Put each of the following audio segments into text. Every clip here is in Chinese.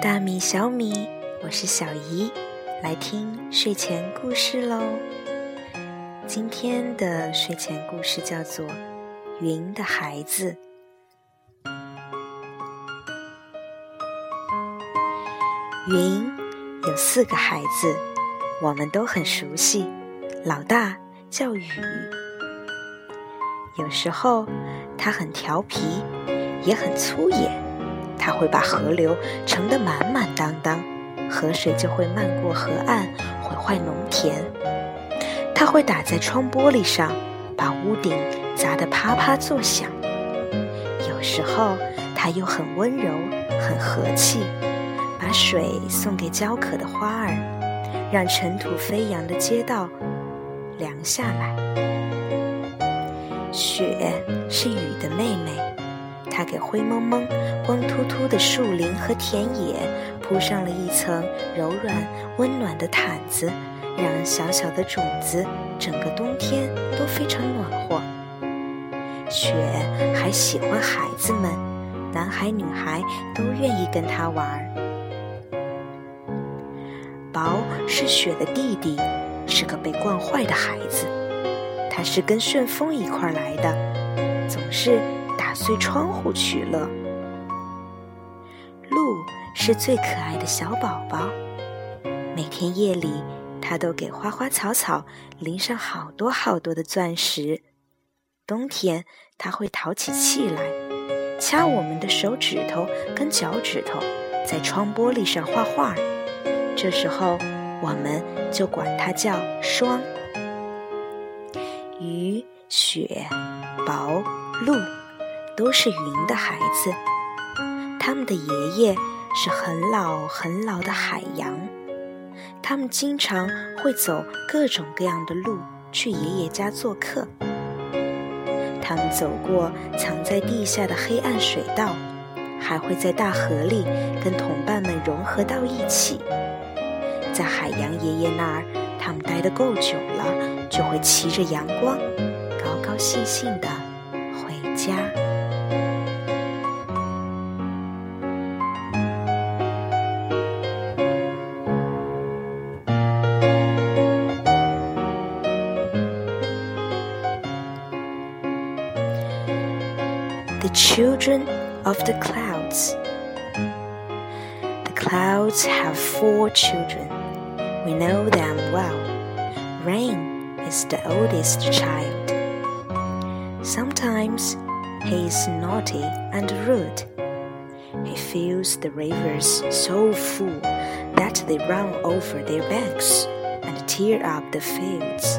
大米、小米，我是小姨，来听睡前故事喽。今天的睡前故事叫做《云的孩子》。云有四个孩子，我们都很熟悉。老大叫雨，有时候他很调皮，也很粗野。他会把河流盛得满满当当，河水就会漫过河岸，毁坏农田。他会打在窗玻璃上，把屋顶砸得啪啪作响。有时候他又很温柔，很和气，把水送给焦渴的花儿，让尘土飞扬的街道凉下来。雪是雨的妹妹。它给灰蒙蒙、光秃秃的树林和田野铺上了一层柔软温暖的毯子，让小小的种子整个冬天都非常暖和。雪还喜欢孩子们，男孩女孩都愿意跟它玩。薄是雪的弟弟，是个被惯坏的孩子，他是跟顺风一块来的，总是。打碎窗户取乐。鹿是最可爱的小宝宝，每天夜里，它都给花花草草淋上好多好多的钻石。冬天，它会淘起气来，掐我们的手指头跟脚趾头，在窗玻璃上画画。这时候，我们就管它叫霜。雨、雪、雹、露。都是云的孩子，他们的爷爷是很老很老的海洋，他们经常会走各种各样的路去爷爷家做客。他们走过藏在地下的黑暗水道，还会在大河里跟同伴们融合到一起。在海洋爷爷那儿，他们待得够久了，就会骑着阳光，高高兴兴地回家。The children of the clouds. The clouds have four children. We know them well. Rain is the oldest child. Sometimes he is naughty and rude. He fills the rivers so full that they run over their banks and tear up the fields.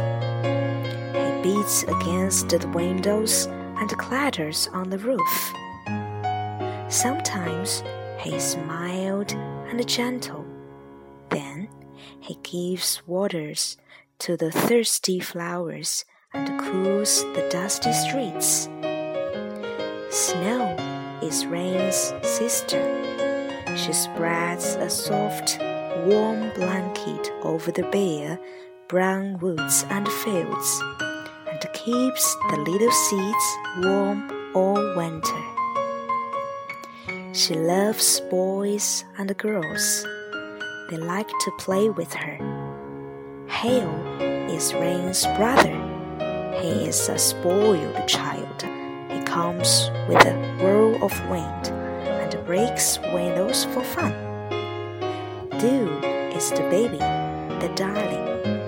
He beats against the windows and clatters on the roof. Sometimes he is mild and gentle. Then he gives waters to the thirsty flowers and cools the dusty streets. Snow is rain's sister. She spreads a soft, warm blanket over the bare, brown woods and fields keeps the little seeds warm all winter. She loves boys and girls. They like to play with her. Hail is Rain's brother. He is a spoiled child. He comes with a whirl of wind and breaks windows for fun. Dew is the baby, the darling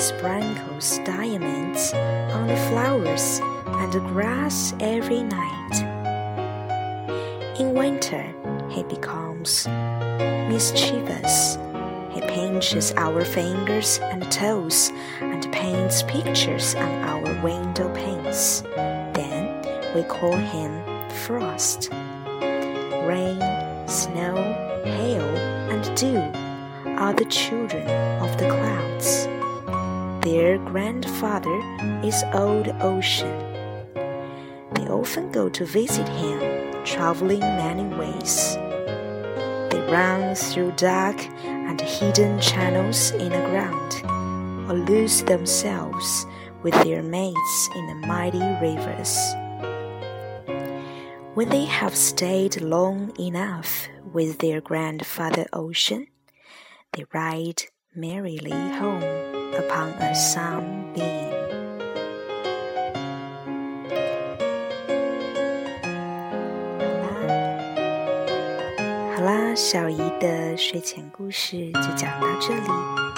sprinkles diamonds on the flowers and the grass every night. In winter, he becomes mischievous. He pinches our fingers and toes and paints pictures on our window panes. Then we call him Frost. Rain, snow, hail, and dew are the children of the clouds. Their grandfather is Old Ocean. They often go to visit him, traveling many ways. They run through dark and hidden channels in the ground, or lose themselves with their mates in the mighty rivers. When they have stayed long enough with their grandfather Ocean, they ride merrily home upon a sunbeam. 好啦，小姨的睡前故事就讲到这里。